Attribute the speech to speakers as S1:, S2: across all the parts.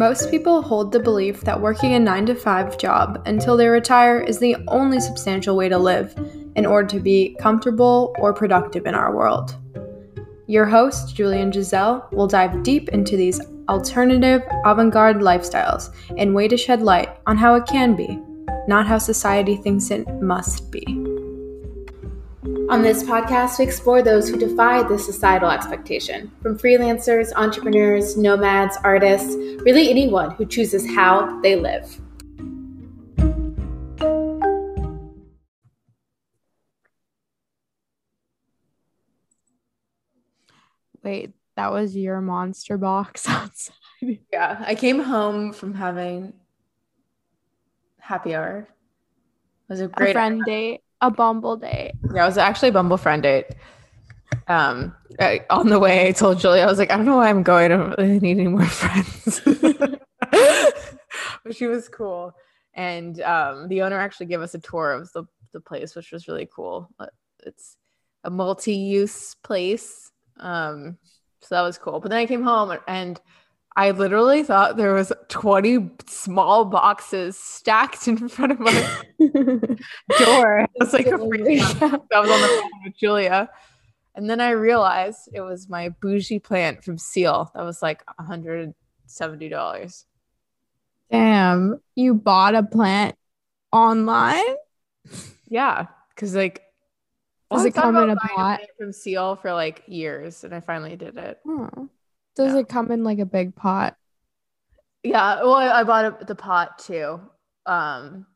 S1: Most people hold the belief that working a 9 to 5 job until they retire is the only substantial way to live in order to be comfortable or productive in our world. Your host, Julian Giselle, will dive deep into these alternative, avant garde lifestyles and way to shed light on how it can be, not how society thinks it must be. On this podcast, we explore those who defy the societal expectation from freelancers, entrepreneurs, nomads, artists, really anyone who chooses how they live.
S2: Wait, that was your monster box outside.
S3: Yeah, I came home from having happy hour. It was a great
S2: a friend date a Bumble date.
S3: Yeah, it was actually a Bumble friend date. Um, I, on the way, I told Julie, I was like, I don't know why I'm going. I don't really need any more friends. but she was cool. And um, the owner actually gave us a tour of the, the place, which was really cool. It's a multi use place. Um, so that was cool. But then I came home and I literally thought there was 20 small boxes stacked in front of my door. It was like a freaking I was on the phone with Julia. And then I realized it was my bougie plant from Sill. That was like $170.
S2: Damn. You bought a plant online?
S3: Yeah. Cause like
S2: does it come in a pot
S3: from Sill for like years, and I finally did it.
S2: Oh. Does yeah. it come in like a big pot?
S3: Yeah, well, I, I bought a, the pot too, um,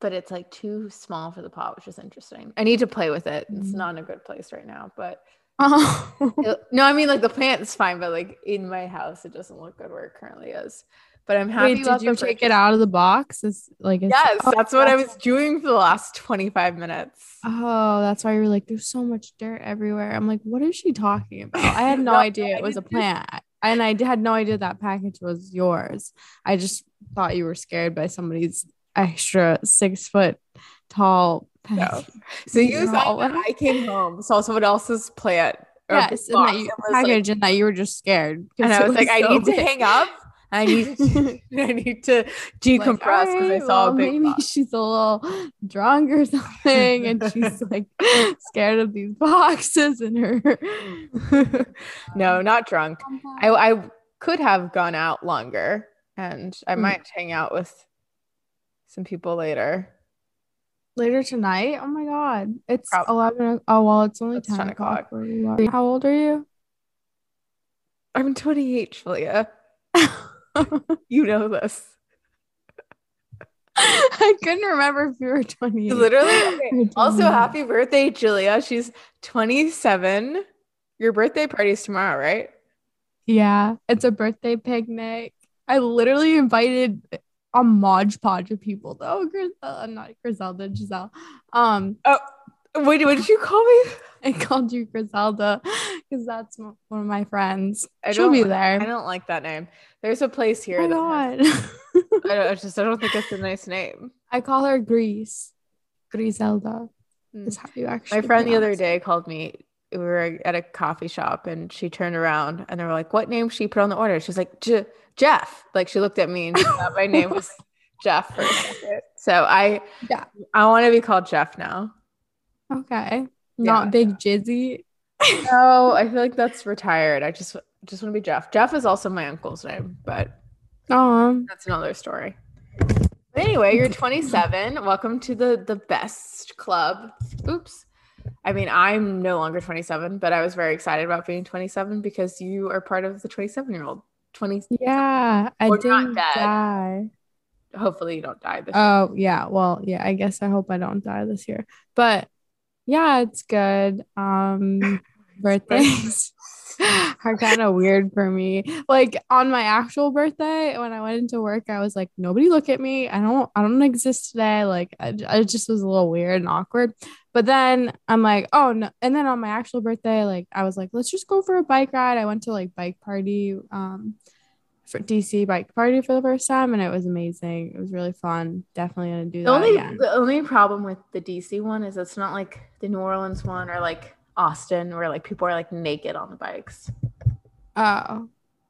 S3: but it's like too small for the pot, which is interesting. I need to play with it. It's mm. not in a good place right now, but oh. it, no, I mean like the plant is fine, but like in my house, it doesn't look good where it currently is. But I'm happy.
S2: Wait, did you take it out of the box? It's like
S3: yes, oh, that's what I was doing for the last 25 minutes.
S2: Oh, that's why you're like, there's so much dirt everywhere. I'm like, what is she talking about? I had no, no idea it was a plant, and I had no idea that package was yours. I just thought you were scared by somebody's extra six foot tall.
S3: No. So you thought when I came home, saw someone else's plant.
S2: Yes, and that you package like, and that you were just scared.
S3: And I was, was like, so I need big. to hang up I need to, I need to decompress because like, I saw well, a big maybe box.
S2: she's a little drunk or something and she's like scared of these boxes and her
S3: no not drunk I, I could have gone out longer and I mm. might hang out with some people later
S2: later tonight oh my god it's Probably. 11 oh well it's only 10, 10 o'clock, o'clock. how old are you
S3: I'm 28 Julia you know this.
S2: I couldn't remember if you were 20.
S3: Literally. Okay. Also, happy birthday, Julia. She's 27. Your birthday party is tomorrow, right?
S2: Yeah, it's a birthday picnic. I literally invited a modge podge of people though. Griselda, not Griselda, Giselle. Um,
S3: oh, wait, what did you call me?
S2: I called you Griselda because that's one of my friends. I She'll be there.
S3: I don't like that name. There's a place here.
S2: Oh God.
S3: Has, I, don't, I just I don't think it's a nice name.
S2: I call her Grease. Griselda mm. is how you actually.
S3: My friend the other day called me. We were at a coffee shop and she turned around and they were like, "What name she put on the order?" She's like, "Jeff." Like she looked at me and my name was Jeff for a second. So I yeah I want to be called Jeff now.
S2: Okay. Not yeah. Big Jizzy.
S3: no, I feel like that's retired. I just just want to be Jeff. Jeff is also my uncle's name, but
S2: oh,
S3: that's another story. But anyway, you're 27. Welcome to the the best club. Oops. I mean, I'm no longer 27, but I was very excited about being 27 because you are part of the 27 year old. 20.
S2: Yeah, I didn't die.
S3: Hopefully, you don't die this.
S2: Oh year. yeah, well yeah. I guess I hope I don't die this year. But yeah, it's good. Um, birthdays are kind of weird for me. Like on my actual birthday, when I went into work, I was like, nobody look at me. I don't, I don't exist today. Like I, I just was a little weird and awkward. But then I'm like, oh no. And then on my actual birthday, like I was like, let's just go for a bike ride. I went to like bike party. Um, for DC bike party for the first time and it was amazing. It was really fun. Definitely gonna do
S3: the
S2: that.
S3: Only,
S2: again.
S3: The only problem with the DC one is it's not like the New Orleans one or like Austin where like people are like naked on the bikes.
S2: Oh.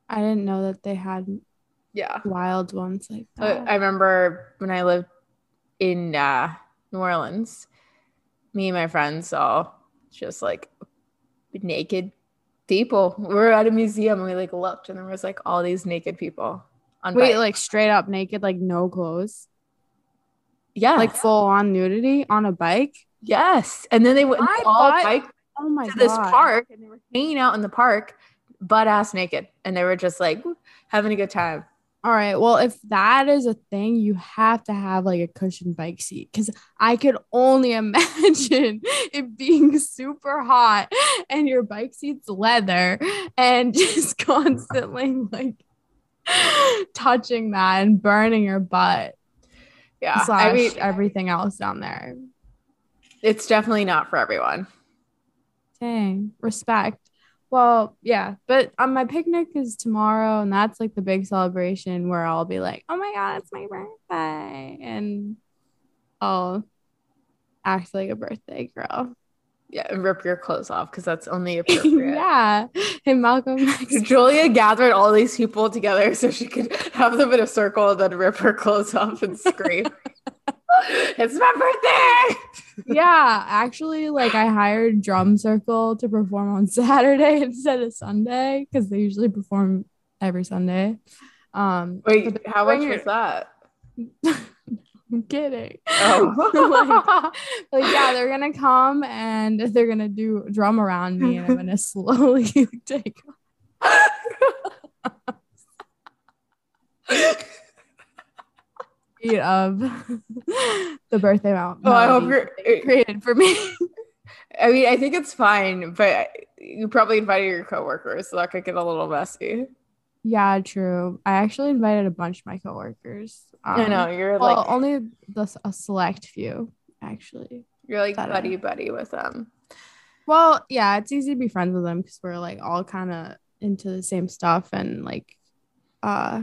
S2: I didn't know that they had
S3: Yeah.
S2: wild ones like that.
S3: I remember when I lived in uh, New Orleans, me and my friends saw just like naked people. We were at a museum and we like looked and there was like all these naked people on
S2: Wait,
S3: bikes.
S2: like straight up naked, like no clothes,
S3: yeah,
S2: like full on nudity on a bike.
S3: yes. And then they went
S2: I
S3: all
S2: thought-
S3: bike
S2: Oh my
S3: to this park and they were hanging out in the park butt ass naked and they were just like having a good time.
S2: All right. Well, if that is a thing, you have to have like a cushioned bike seat because I could only imagine it being super hot and your bike seat's leather and just constantly like touching that and burning your butt
S3: Yeah.
S2: slash
S3: I mean,
S2: everything else down there.
S3: it's definitely not for everyone.
S2: Dang, respect. Well, yeah, but um, my picnic is tomorrow, and that's like the big celebration where I'll be like, "Oh my god, it's my birthday," and I'll act like a birthday girl.
S3: Yeah, and rip your clothes off because that's only appropriate.
S2: yeah, and Malcolm.
S3: Julia gathered all these people together so she could have them in a circle and then rip her clothes off and scream. it's my birthday.
S2: yeah, actually, like I hired Drum Circle to perform on Saturday instead of Sunday because they usually perform every Sunday. Um,
S3: Wait, how much was that?
S2: I'm kidding.
S3: Oh.
S2: like, like, yeah, they're gonna come and they're gonna do drum around me, and I'm gonna slowly take of the birthday mount.
S3: Oh, I hope you're.
S2: created for me.
S3: I mean, I think it's fine, but you probably invited your coworkers, so that could get a little messy.
S2: yeah, true. I actually invited a bunch of my coworkers.
S3: I
S2: Um,
S3: know you're
S2: Well,
S3: like
S2: only the a select few, actually.
S3: you're like buddy buddy with them.
S2: Well, yeah, it's easy to be friends with them because we're like all kind of into the same stuff and like uh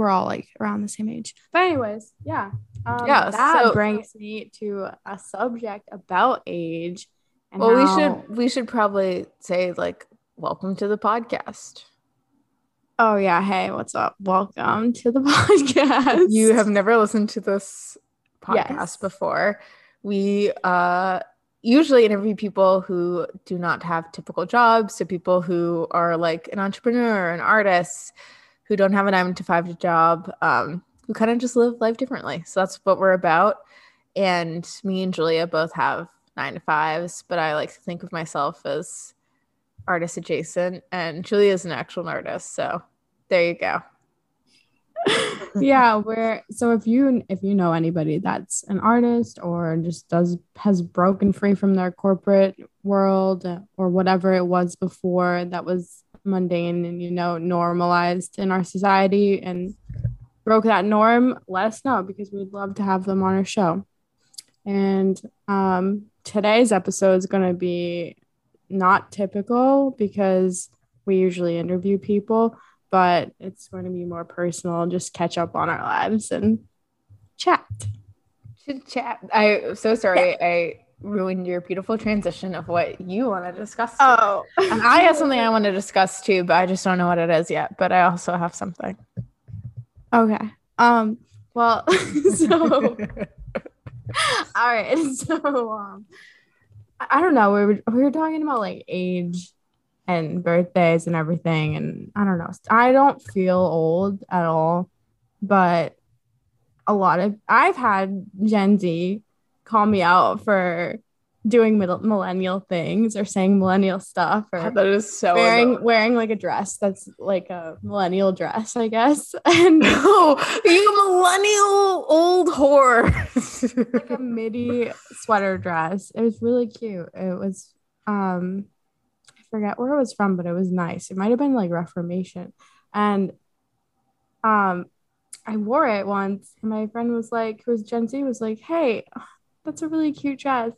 S2: we're all like around the same age. But anyways, yeah. Um,
S3: Yeah,
S2: that
S3: so-
S2: brings me to a subject about age. And
S3: Well, we should we should probably say like welcome to the podcast.
S2: Oh yeah, hey, what's up? Welcome to the podcast.
S3: You have never listened to this podcast
S2: Yes.
S3: before. We uh usually interview people who do not have typical jobs, so people who are like an entrepreneur, an artist, who don't have a nine to five job, um, who kind of just live life differently. So that's what we're about. And me and Julia both have nine to fives, but I like to think of myself as artist adjacent, and Julia is an actual artist. So there you go.
S2: yeah we're so if you if you know anybody that's an artist or just does has broken free from their corporate world or whatever it was before that was mundane and you know normalized in our society and broke that norm let us know because we'd love to have them on our show and um today's episode is going to be not typical because we usually interview people but it's going to be more personal, just catch up on our lives and chat.
S3: Chit chat. I'm so sorry I ruined your beautiful transition of what you want to discuss. today.
S2: Oh,
S3: and I have something I want to discuss too, but I just don't know what it is yet. But I also have something.
S2: okay. Um, well, so all right, so um, I, I don't know. We were we were talking about like age and birthdays and everything, and I don't know. I don't feel old at all, but a lot of I've had Gen Z call me out for doing middle, millennial things or saying millennial stuff or
S3: that is so
S2: wearing
S3: annoying.
S2: wearing like a dress that's like a millennial dress, I guess, and
S3: No, you millennial old whore.
S2: like a midi sweater dress. It was really cute. It was um I forget where it was from, but it was nice. It might have been like Reformation. And um I wore it once and my friend was like, who was Gen Z, was like, Hey, that's a really cute dress,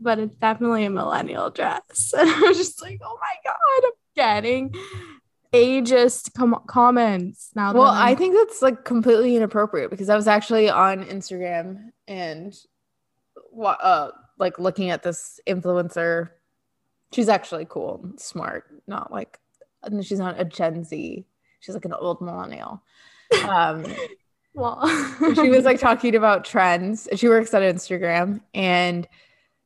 S2: but it's definitely a millennial dress. And I was just like, Oh my god, I'm getting ageist com- comments now.
S3: well,
S2: I'm-
S3: I think that's like completely inappropriate because I was actually on Instagram and uh like looking at this influencer. She's actually cool and smart, not like and she's not a Gen Z. she's like an old millennial. Um,
S2: Well,
S3: she was like talking about trends. She works at Instagram, and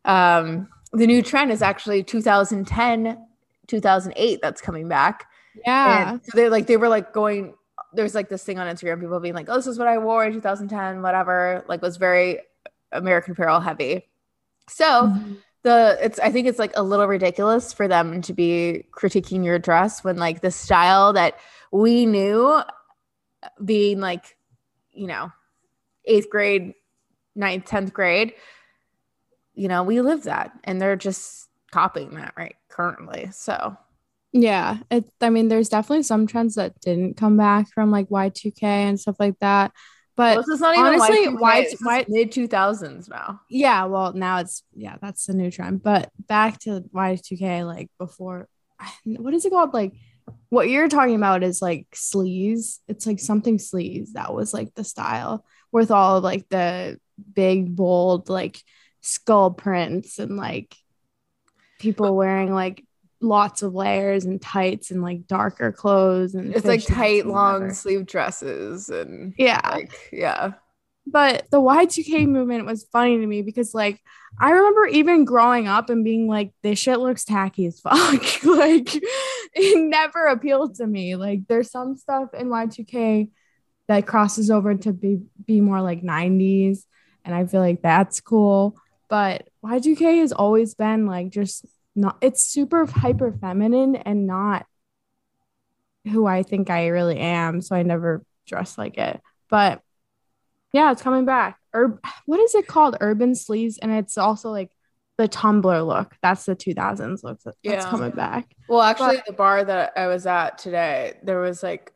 S3: um, the new trend is actually 2010, 2008. That's coming back.
S2: yeah.
S3: And so they like they were like going. There's like this thing on Instagram, people being like, "Oh, this is what I wore in 2010, whatever." Like was very American Apparel heavy. So
S2: Mhm.
S3: the it's I think it's like a little ridiculous for them to be critiquing your dress when like the style that we knew being like you know eighth grade ninth tenth grade you know we live that and they're just copying that right currently so
S2: Yeah, it. I mean, there's definitely some trends that didn't come back from like Y2K and stuff like that. But
S3: well, is not even
S2: honestly,
S3: Y2K,
S2: why- why-
S3: mid 2000s now
S2: yeah, well, now it's yeah, that's the new trend. But back to Y2K, like before, what is it called? Like what you're talking about is like sleaze. It's like something sleaze that was like the style with all of like the big bold like skull prints and like people wearing like lots of layers and tights and like darker clothes and
S3: it's like tight long
S2: whatever.
S3: sleeve dresses and
S2: yeah
S3: like yeah
S2: but the Y2K movement was funny to me because like I remember even growing up and being like this shit looks tacky as fuck. Like it never appealed to me. Like there's some stuff in Y2K that crosses over to be be more like 90s and I feel like that's cool. But Y2K has always been like just not it's super hyper feminine and not who I think I really am so I never dress like it. But yeah, it's coming back. Ur- what is it called? Urban sleeves, and it's also like the Tumblr look. That's the 2000s look that's
S3: Yeah.
S2: coming back.
S3: Well, actually, the bar that I was at today, there was like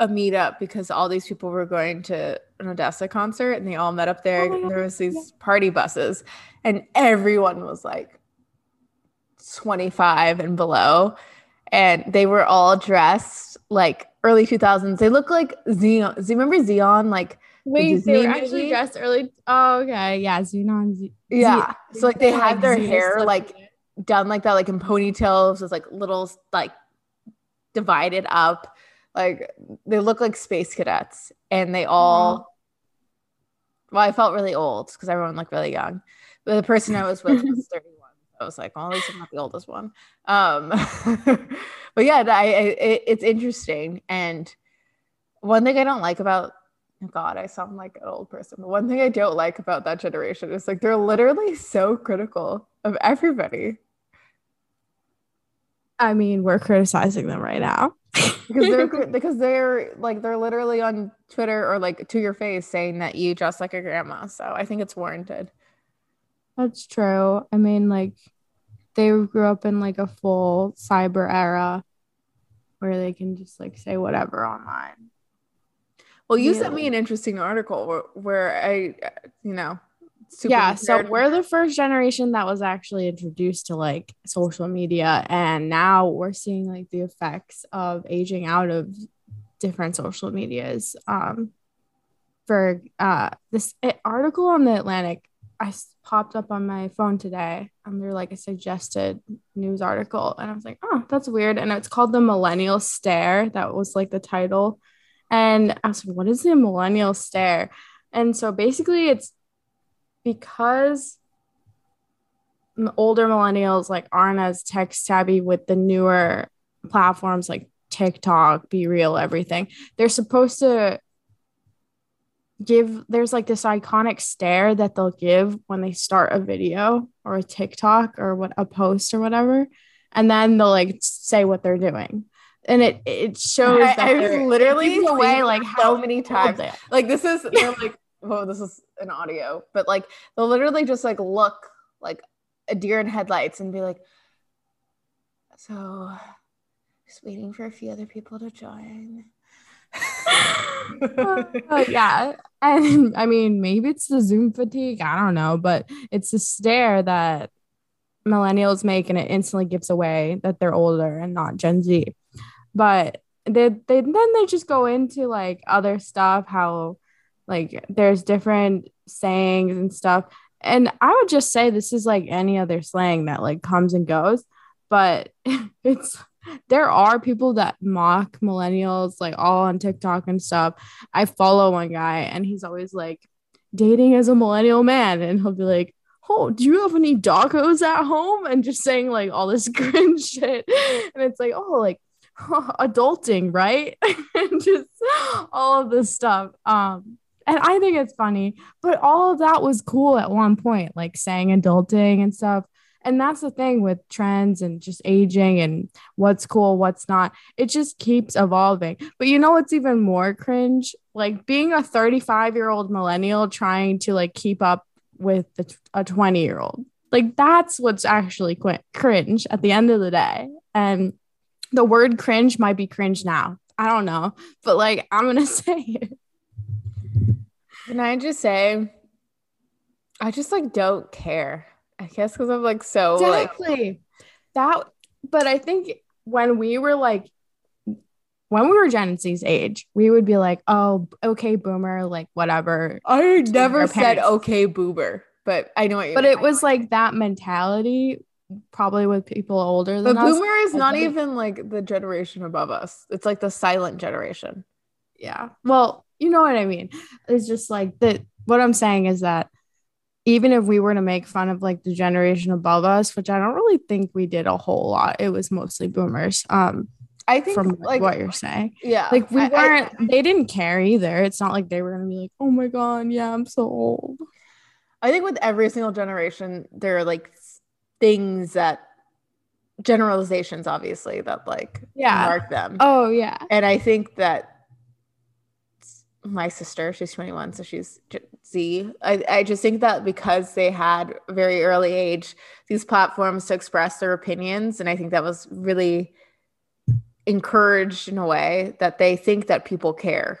S3: a meetup because all these people were going to an ODESZA concert and they all met up there.
S2: Oh
S3: there was these party buses, and everyone was like 25 and below. And they were all dressed like early 2000s. They look like Zenon. Do you remember Zenon? Like,
S2: Wait, they
S3: Disney
S2: were actually dressed early. Oh, okay. Yeah, Zenon. Z-
S3: yeah.
S2: Z-
S3: so like they had their hair like done like that, like in ponytails, with like little like divided up. Like they look like space cadets, and they all. Well, I felt really old because everyone looked really young. But the person I was with was 31. I was like, well, at least I'm not the oldest one. Um, but yeah, I, I, it, it's interesting. And one thing I don't like about God, I sound like an old person. But one thing I don't like about that generation is like they're literally so critical of everybody
S2: I mean, we're criticizing them right now.
S3: because they're because they're like they're literally on Twitter or like to your face saying that you dress like a grandma. So I think it's warranted.
S2: That's true. I mean, like, they grew up in like a full cyber era where they can just like say whatever online.
S3: Well, you sent me an interesting article where, where I, you know, super
S2: yeah so we're the first generation that was actually introduced to like social media and now we're seeing like the effects of aging out of different social medias um for uh this article on the atlantic i popped up on my phone today under like a suggested news article and i was like oh that's weird and it's called the millennial stare that was like the title and i what is the millennial stare and so basically it's because older millennials like aren't as tech savvy with the newer platforms like TikTok, BeReal, everything. They're supposed to give there's like this iconic stare that they'll give when they start a video or a TikTok or what a post or whatever and then they'll like say what they're doing. And it it shows
S3: I,
S2: that
S3: I was literally
S2: away like
S3: so
S2: how
S3: many times. Like this is they're like, oh, this is an audio, but like they'll literally just like look like a deer in headlights and be like, so just waiting for a few other people to join.
S2: Uh, yeah. And I mean, maybe it's the Zoom fatigue. I don't know, but it's the stare that millennials make and it instantly gives away that they're older and not Gen Z. But they, they then they just go into like other stuff, how like there's different sayings and stuff. And I would just say this is like any other slang that like comes and goes, but it's there are people that mock millennials like all on TikTok and stuff. I follow one guy and he's always like dating as a millennial man and he'll be like, "Oh, do you have any doggos at home?" and just saying like all this cringe shit. And it's like, "Oh, like adulting, right?" and just all of this stuff. Um and I think it's funny, but all of that was cool at one point, like saying adulting and stuff. And that's the thing with trends and just aging and what's cool, what's not. It just keeps evolving. But you know what's even more cringe? Like being a 35 year old millennial trying to like keep up with a 20 year old. Like that's what's actually cringe at the end of the day. And the word cringe might be cringe now. I don't know, but like I'm going to say it.
S3: Can I just say, I just like don't care. I guess because I'm like so
S2: exactly
S3: like
S2: that. But I think when we were like, when we were Gen Z's age, we would be like, "Oh, okay, boomer, like whatever."
S3: I never said okay, boomer, but I know what you're.
S2: But it was like that mentality, probably with people older than
S3: but
S2: us.
S3: boomer is not even like the generation above us. It's like the silent generation.
S2: yeah well you know what i mean it's just like that what i'm saying is that even if we were to make fun of like the generation above us which i don't really think we did a whole lot it was mostly boomers um
S3: I think
S2: from
S3: like
S2: what you're saying
S3: yeah,
S2: like we
S3: I- I-
S2: weren't they didn't care either it's not like they were gonna be like oh my god yeah i'm so old
S3: I think with every single generation, there are like things that generalizations, obviously, that like
S2: Yeah.
S3: mark them.
S2: oh yeah
S3: And I think that my sister, she's 21, so she's Z. I, I just think that because they had very early age, these platforms to express their opinions. And I think that was really encouraged in a way that they think that people care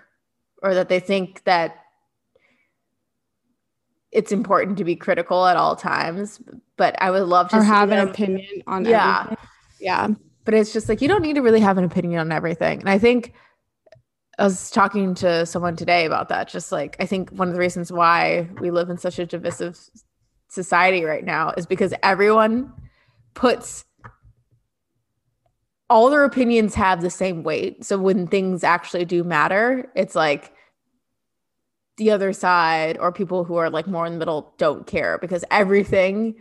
S3: or that they think that it's important to be critical at all times. But I would love to
S2: have an opinion on
S3: Yeah.
S2: everything yeah
S3: but it's just like you don't need to really have an opinion on everything. And I think I was talking to someone today about that. Just like I think one of the reasons why we live in such a divisive society right now is because everyone puts all their opinions have the same weight. So when things actually do matter, it's like the other side or people who are like more in the middle don't care because everything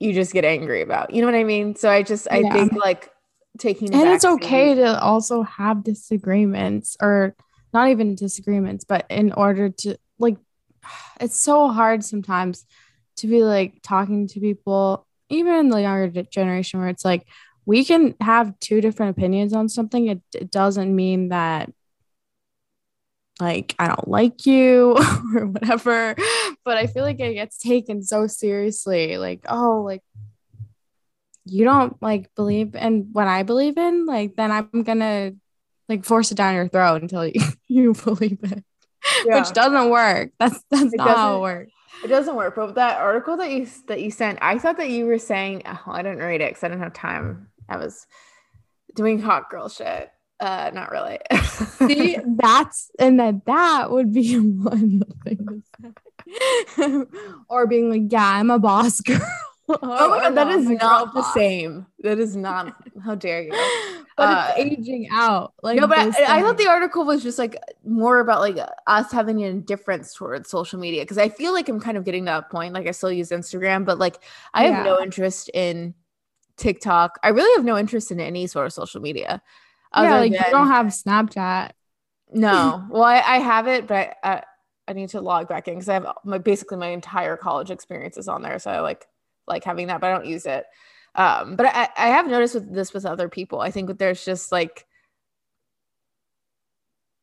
S3: you just get angry about. You know what I mean? So I just I
S2: Yeah.
S3: think like taking
S2: and it's okay to also have disagreements or not even disagreements but in order to like it's so hard sometimes to be like talking to people even in the younger generation where it's like we can have two different opinions on something it, it doesn't mean that like i don't like you or whatever but i feel like it gets taken so seriously like oh like you don't like believe in what I believe in, like then I'm gonna like force it down your throat until you, you believe it.
S3: Yeah.
S2: Which doesn't work. That's that's
S3: It
S2: not how it works.
S3: It doesn't work. But that article that you that you sent, I thought that you were saying oh, I didn't read it because I didn't have time. I was doing hot girl shit. Uh, not really.
S2: See, that's and then that would be one thing or being like, yeah, I'm a boss girl.
S3: oh my god, that is
S2: I'm a girl
S3: not the
S2: boss.
S3: same. That is not. How dare you?
S2: But
S3: Uh,
S2: it's aging out. Like
S3: no, but I, I thought the article was just like more about like us having an indifference towards social media because I feel like I'm kind of getting to that point. Like I still use Instagram, but like I have no interest in TikTok. I really have no interest in any sort of social media.
S2: Yeah,
S3: other
S2: like you don't have Snapchat.
S3: No, well, I, I have it, but I, I need to log back in because I have my basically my entire college experiences on there. So I like like having that, but I don't use it. Um, but I, I have noticed with this with other people. I think that there's just like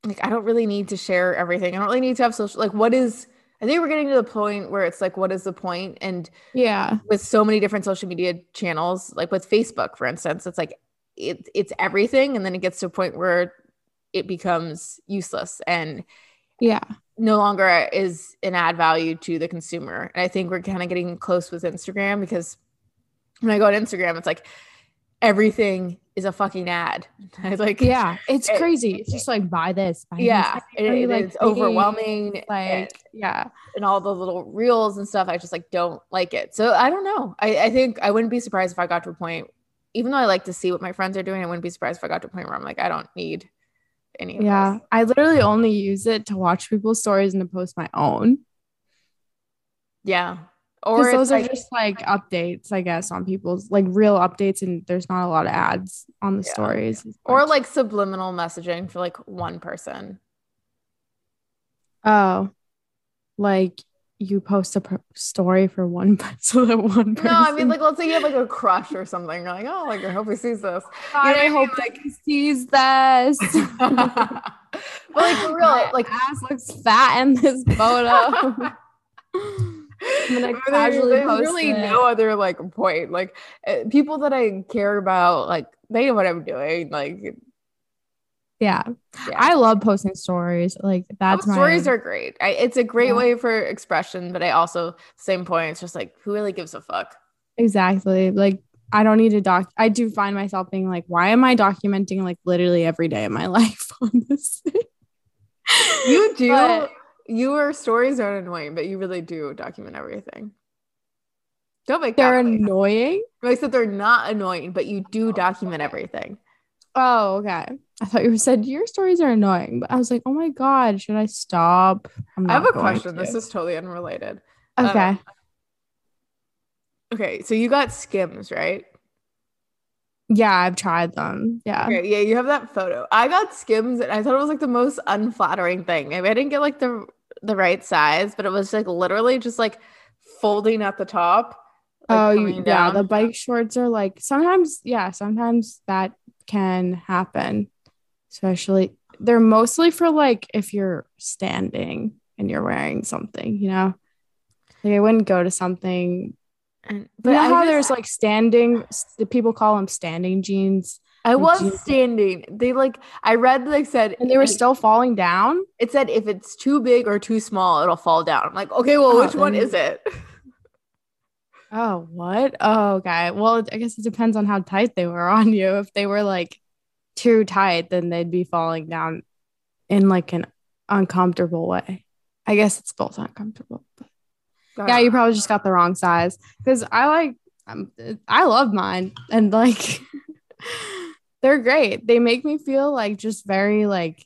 S3: like I don't really need to share everything. I don't really need to have social like what is I think we're getting to the point where it's like what is the point? And
S2: Yeah.
S3: with so many different social media channels, like with Facebook, for instance, it's like it, it's everything, and then it gets to a point where it becomes useless and
S2: Yeah.
S3: no longer is an add value to the consumer. And I think we're kind of getting close with Instagram because when I go on Instagram, it's like everything is a fucking ad. I like
S2: Yeah. It's
S3: It-
S2: crazy. It's just like buy this. Buy
S3: yeah,
S2: This.
S3: it,
S2: Are you,
S3: it
S2: like, dating?
S3: overwhelming. and-
S2: Like, yeah.
S3: and all the little reels and stuff. I just like don't like it. So I don't know. I, I think I wouldn't be surprised if I got to a point even though I like to see what my friends are doing, I wouldn't be surprised if I got to a point where I'm like, I don't need any. Of
S2: Yeah. I literally only use it to watch people's stories and to post my own.
S3: yeah.
S2: Or those are just like updates, I guess, on people's like real updates, and there's not a lot of ads on the
S3: Yeah.
S2: stories.
S3: or like subliminal messaging for like one person.
S2: oh, like you post a per- story for one person, so that one person.
S3: No, I mean like let's say you have like a crush or something. You're like, oh, like I hope he sees this.
S2: God,
S3: you know
S2: I
S3: I mean?
S2: hope that he sees this.
S3: but like for real,
S2: My
S3: like
S2: ass looks fat in this photo. I'm gonna
S3: There-
S2: casually
S3: there's
S2: post
S3: really
S2: it.
S3: no other like point. Like uh, people that I care about, like they know what I'm doing. Like
S2: yeah.
S3: yeah.
S2: I love posting stories. Like that's
S3: Oh,
S2: my
S3: stories are great. I, it's a great
S2: Yeah.
S3: way for expression, but I also same point. It's just like who really gives a fuck?
S2: exactly like I don't need to doc. I do find myself being like, why am I documenting like literally every day of my life on this thing?
S3: You do.
S2: But-
S3: Your stories are annoying, but you really do document everything. Don't make
S2: They're annoying.
S3: I said they're not annoying, but you do oh, document everything.
S2: Oh, okay. I thought you said your stories are annoying, but I was like, oh my god, should I stop? I'm
S3: have a question.
S2: to.
S3: This is totally unrelated. uh,
S2: okay.
S3: Okay, so you got Skims, right?
S2: yeah, I've tried them. Yeah.
S3: Okay, yeah, you have that photo. I got Skims, and I thought it was like the most unflattering thing. Maybe I didn't get like the the right size, but it was like literally just like folding at the top. like,
S2: oh, yeah.
S3: down.
S2: The bike shorts are like sometimes, yeah, sometimes that can happen. Especially, they're mostly for like if you're standing and you're wearing something, you know. Like I wouldn't go to something.
S3: And,
S2: But you know
S3: I
S2: how
S3: just-
S2: there's like standing, the people call them standing jeans,
S3: I was
S2: jeans-
S3: standing. They like I read like said
S2: and they were
S3: it-
S2: still falling down.
S3: it said if it's too big or too small, it'll fall down. I'm like, okay, well,
S2: Oh,
S3: which one is it?
S2: Oh, what? Oh, okay. Well, I guess it depends on how tight they were on you. If they were like too tight, then they'd be falling down in like an uncomfortable way. I guess it's both uncomfortable. But yeah, you probably just got the wrong size because I like, um, I love mine and like they're great. They make me feel like just very like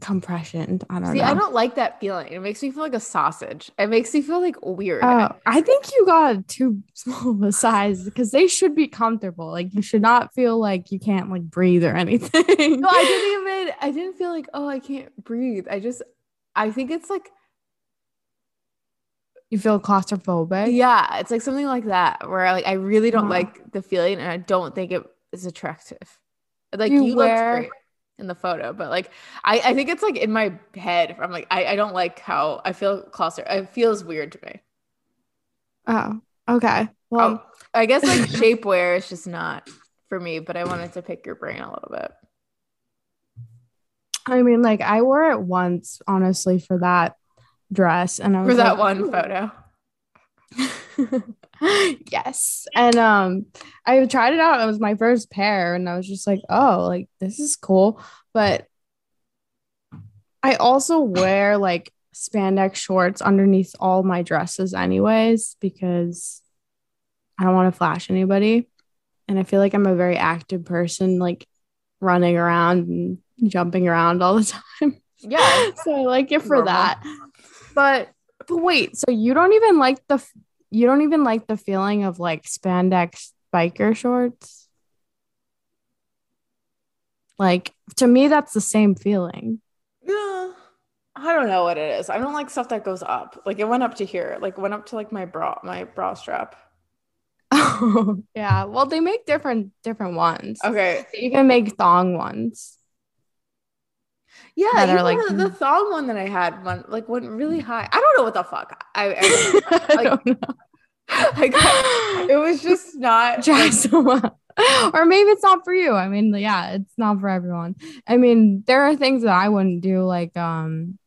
S2: compression. I don't
S3: See,
S2: know.
S3: I don't like that feeling. It makes me feel like a sausage. It makes me feel like weird.
S2: Oh, I think you got too small of a size because they should be comfortable. Like you should not feel like you can't like breathe or anything.
S3: no, I didn't even. I didn't feel like oh, I can't breathe. I just, I think it's like
S2: you feel claustrophobic.
S3: yeah, it's like something like that where like I really don't
S2: Huh.
S3: like the feeling, and I don't think it is attractive. Like
S2: You
S3: you,
S2: wear-
S3: in the photo, but like I, I think it's like in my head. I'm like I, I don't like how I feel closer It feels weird to me.
S2: Oh, okay. Well,
S3: Oh, I guess like shapewear is just not for me, but I wanted to pick your brain a little bit.
S2: I mean, like I wore it once, honestly, for that dress, and I was
S3: For that
S2: like,
S3: one photo.
S2: yes, and um, I tried it out. It was my first pair, and I was just like, oh, like this is cool. But I also wear like spandex shorts underneath all my dresses, anyways, because I don't want to flash anybody, and I feel like I'm a very active person, like running around and jumping around all the time.
S3: Yeah.
S2: so I like it for
S3: Normal.
S2: that. But but wait, so you don't even like the you don't even like the feeling of like spandex biker shorts? Like to me that's the same feeling.
S3: Yeah. I don't know what it is. I don't like stuff that goes up. Like it went up to here. Like went up to like my bra, my bra strap.
S2: Oh, yeah. Well, they make different different ones.
S3: Okay.
S2: They even make thong ones.
S3: Yeah,
S2: That are,
S3: even
S2: like-
S3: the, the thong one that I had went like went really high. I don't know what the fuck. I, I,
S2: I
S3: Like,
S2: don't know.
S3: Got, it was just not.
S2: try
S3: like-
S2: or maybe it's not for you. I mean, yeah, it's not for everyone. I mean, there are things that I wouldn't do, like um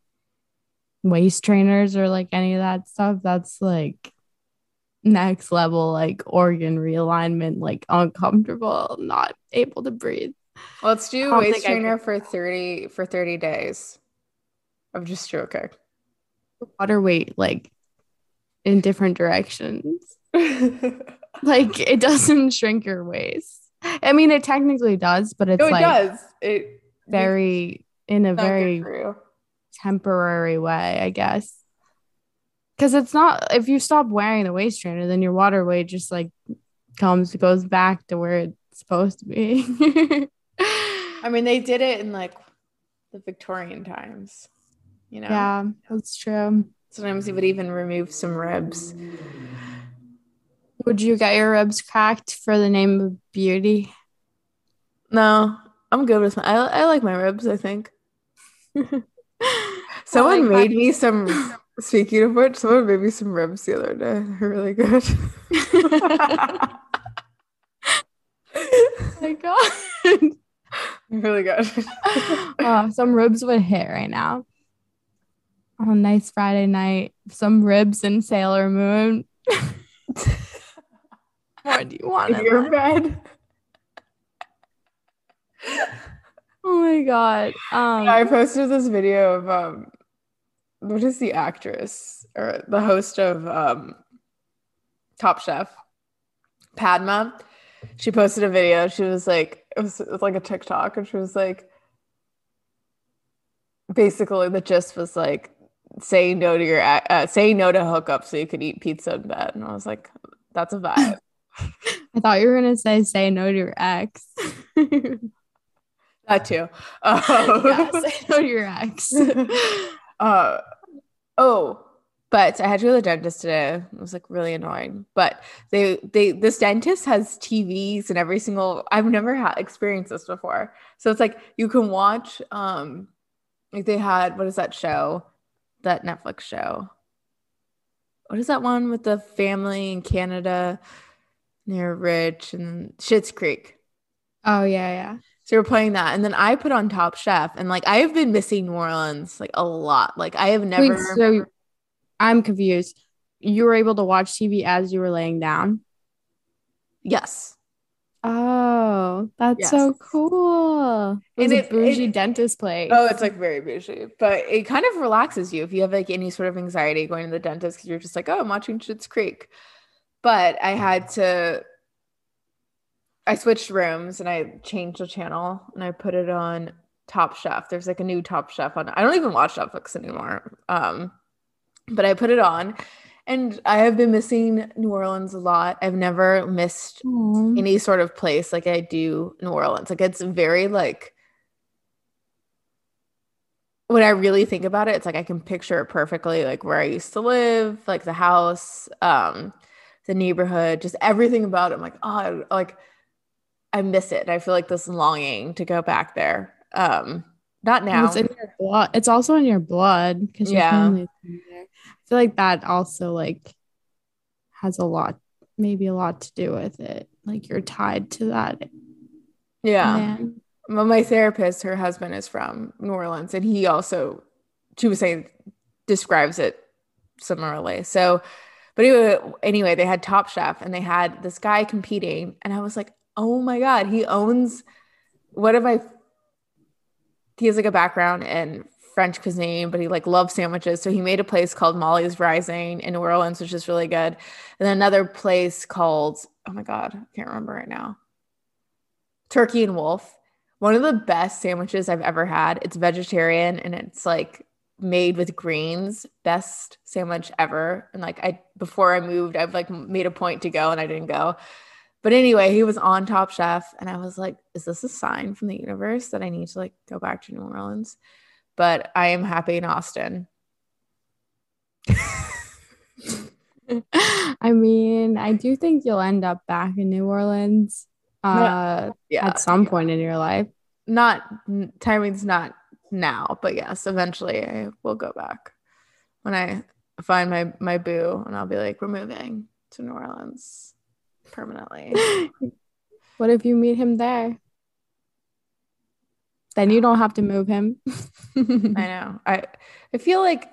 S2: waist trainers or like any of that stuff. That's like next level, like organ realignment, like uncomfortable, not able to breathe.
S3: Let's do
S2: don't
S3: waist trainer for thirty for thirty days of just stroking.
S2: Water weight, like in different directions. like it doesn't shrink your waist. I mean, it technically does, but it's
S3: No, it
S2: like
S3: does. It
S2: very in a
S3: it's not good
S2: very temporary way, I guess. Because it's not if you stop wearing the waist trainer, then your water weight just like comes goes back to where it's supposed to be.
S3: I mean, they did it in like the Victorian times. You know,
S2: yeah, that's true.
S3: sometimes you would even remove some ribs.
S2: Would you get your ribs cracked for the name of beauty?
S3: No, I'm good with my. I, I like my ribs. I think. Someone
S2: like
S3: made me some. Speaking of which, someone made me some ribs the other day. They're really good.
S2: Oh my god.
S3: Really good.
S2: oh, some ribs would hit right now. On a nice Friday night, some ribs and Sailor Moon. what do you want?
S3: In your bed.
S2: Oh my god. Um
S3: I posted this video of um, what is the actress or the host of um, Top Chef, Padma. She posted a video. She was like, it was, it was like a TikTok, and she was like, basically the gist was like saying no to your uh, saying no to hookups so you could eat pizza in bed, and I was like, that's a vibe.
S2: I thought you were gonna say say no to your ex.
S3: that too. Um,
S2: yeah, say no to your ex.
S3: uh, oh, but I had to go to the dentist today. It was like really annoying. But they they this dentist has TVs and every single I've never had experienced this before. So it's like you can watch um like they had what is that show? That Netflix show. What is that one with the family in Canada? They're rich and Schitt's Creek.
S2: oh yeah, yeah.
S3: So we're playing that, and then I put on Top Chef, and like I have been missing New Orleans like a lot. Like I have never.
S2: Wait, so I'm confused. You were able to watch TV as you were laying down.
S3: yes,
S2: Oh, that's so cool. It was
S3: And
S2: a
S3: it-
S2: bougie
S3: it-
S2: dentist place.
S3: oh, it's like very bougie, but it kind of relaxes you if you have like any sort of anxiety going to the dentist because you're just like, oh, I'm watching Schitt's Creek. But I had to. I switched rooms and I changed the channel and I put it on Top Chef. There's like a new Top Chef on. I don't even watch Netflix anymore. Um, but I put it on, and I have been missing New Orleans a lot. I've never missed
S2: Aw.
S3: any sort of place like I do New Orleans. Like it's very like when I really think about it, it's like I can picture it perfectly, like where I used to live, like the house, um, the neighborhood, just everything about it. I'm like, oh, I- like I miss it. I feel like this longing to go back there. Um, not now.
S2: It's in your blood. It's also in your blood because your
S3: Yeah.
S2: there. I feel like that also like has a lot, maybe a lot to do with it. Like you're tied to that
S3: yeah.
S2: man.
S3: My therapist, her husband is from New Orleans, and he also, she was saying, describes it similarly. So, but anyway, anyway, they had Top Chef, and they had this guy competing, and I was like, oh my god, he owns. What have I? He has like a background in French cuisine, but he like loves sandwiches. So he made a place called Molly's Rising in New Orleans, which is really good, and then another place called oh my god, I can't remember right now. Turkey and Wolf one of the best sandwiches I've ever had. It's vegetarian and it's like made with greens. Best sandwich ever. And like I before I moved, I've like made a point to go and I didn't go. But anyway, he was on Top Chef and I was like, is this a sign from the universe that I need to like go back to New Orleans? But I am happy in Austin.
S2: I mean, I do think you'll end up back in New Orleans uh,
S3: Yeah.
S2: at some point in your life.
S3: Not timing's not now, but yes, eventually I will go back when I find my my boo and I'll be like, we're moving to New Orleans permanently.
S2: What if you meet him there? Then you don't have to move him.
S3: I know. I I feel like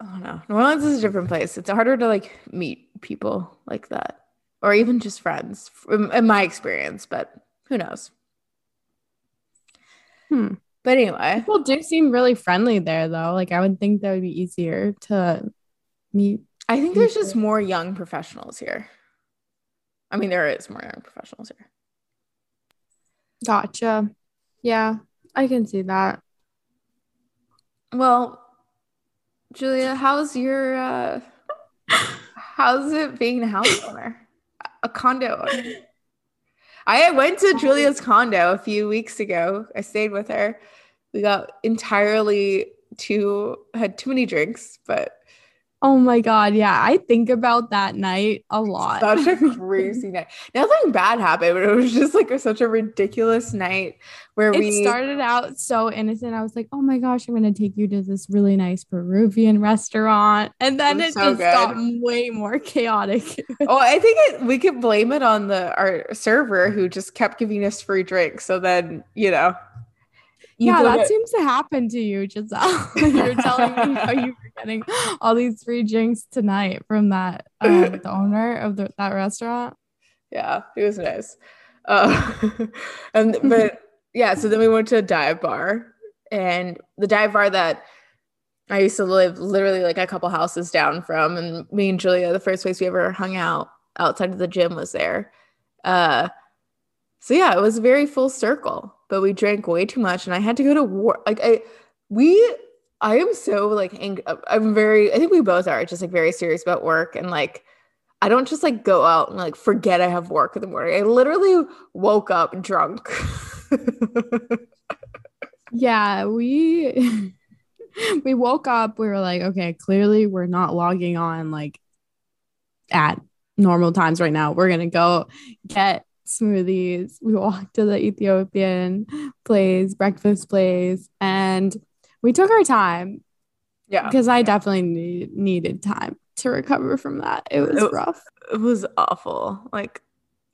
S3: I don't know. New Orleans is a different place. It's harder to like meet people like that, or even just friends, in, in my experience. But who knows?
S2: Hmm.
S3: But anyway,
S2: People do seem really friendly there, though. Like I would think that would be easier to meet.
S3: I think there's just more young professionals here. I mean, there is more young professionals here.
S2: Gotcha. Yeah, I can see that.
S3: Well, Julia, how's your uh how's it being a house owner? A condo owner? I went to Julia's condo a few weeks ago. I stayed with her. We got entirely too had too many drinks, but
S2: Oh my god, yeah. I think about that night a lot.
S3: such a crazy night. Nothing bad happened, but it was just like a, such a ridiculous night where
S2: it
S3: we
S2: started out so innocent. I was like, "Oh my gosh, I'm gonna take you to this really nice Peruvian restaurant," and then
S3: was
S2: it
S3: so
S2: just got way more chaotic.
S3: Oh, I think it, we could blame it on the our server who just kept giving us free drinks. So then, you know, you
S2: yeah, that
S3: it-
S2: seems to happen to you, Giselle. You're telling me how you getting all these free drinks tonight from that uh, the owner of the, that restaurant.
S3: yeah, he was nice. Uh, and but yeah, so then we went to a dive bar, and the dive bar that I used to live literally like a couple houses down from, and me and Julia, the first place we ever hung out outside of the gym was there. Uh, so yeah, it was very full circle, but we drank way too much, and I had to go to war. Like I, we, I am so like, ang- uh, I'm very. I think we both are just like very serious about work, and like, I don't just like go out and like forget I have work in the morning. I literally woke up drunk.
S2: Yeah, we we woke up. We were like, okay, clearly we're not logging on like at normal times right now. We're gonna go get smoothies. We walked to the Ethiopian place, breakfast place, and we took our time
S3: yeah,
S2: because I definitely need, needed time to recover from that. It was
S3: It-
S2: rough.
S3: it was awful. Like,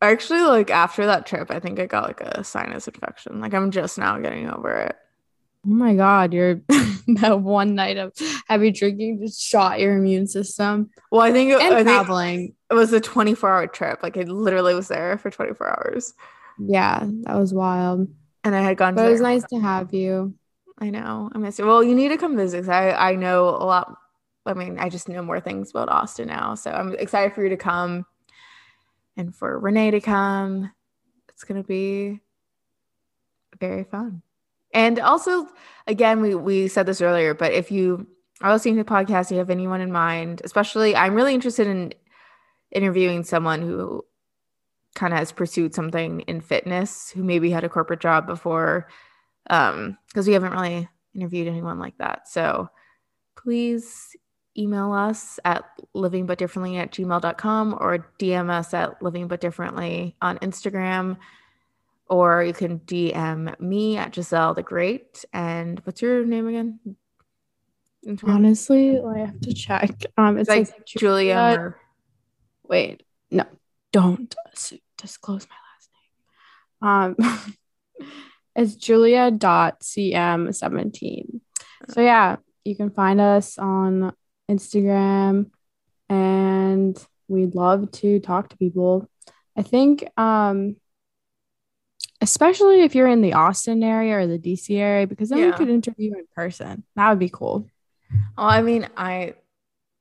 S3: actually, like after that trip, I think I got like a sinus infection. Like, I'm just now getting over it.
S2: Oh my god, your that one night of heavy drinking just shot your immune system
S3: Well, I think, it,
S2: and
S3: I think
S2: traveling.
S3: it was a 24 hour trip. Like, I literally was there for 24 hours,
S2: Yeah, that was wild.
S3: and I had gone.
S2: But
S3: to
S2: it was nice to have you.
S3: I know. I miss you. Well, you need to come visit. I I know a lot. I mean, I just know more things about Austin now, so I'm excited for you to come, and for Renee to come. It's gonna be very fun. And also, again, we we said this earlier, but if you are listening to the podcast, you have anyone in mind, especially, I'm really interested in interviewing someone who kind of has pursued something in fitness, who maybe had a corporate job before um because we haven't really interviewed anyone like that. So please email us at livingbutdifferently at gmail.com or dm us at living but differently on instagram. Or you can dm me at giselle the great. And what's your name again? Instagram?
S2: Honestly, I have to check. Um, it's
S3: like
S2: like,
S3: julia
S2: Julia-
S3: Mur-
S2: Wait, no, don't disclose my last name. Um, it's Julia.cm17. So yeah, you can find us on Instagram, and we'd love to talk to people. I think, um, especially if you're in the Austin area or the DC area, because then we could interview in person. That would be cool.
S3: Oh, I mean, I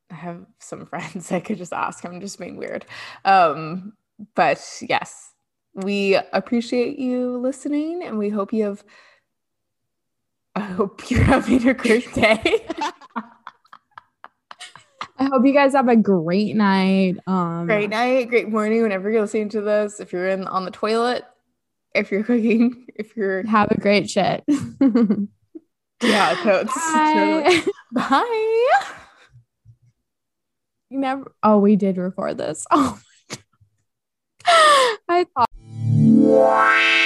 S3: have some friends I could just ask. I'm just being weird. Um, but yes, we appreciate you listening and we hope you have I hope you're having a great day.
S2: I hope you guys have a great night. Um,
S3: great night, great morning, whenever you're listening to this. If you're in on the toilet, if you're cooking, if you're
S2: Have a great shit.
S3: yeah, totes.
S2: Bye.
S3: Bye.
S2: You never. Oh, we did record this. Oh my god. I thought. Wow.